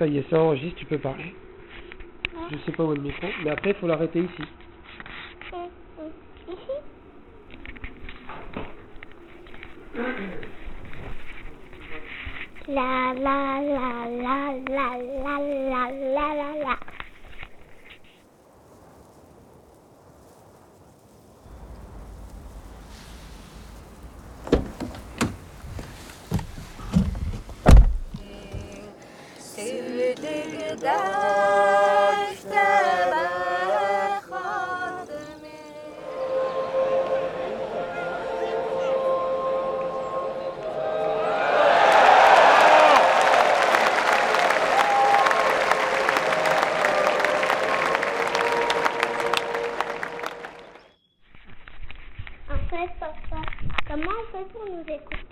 Ça y est, ça enregistre, tu peux parler. Je sais pas où est le micro, mais après, il faut l'arrêter ici. Ici La la la la la la la la la En fait, papa, comment on fait pour nous écouter?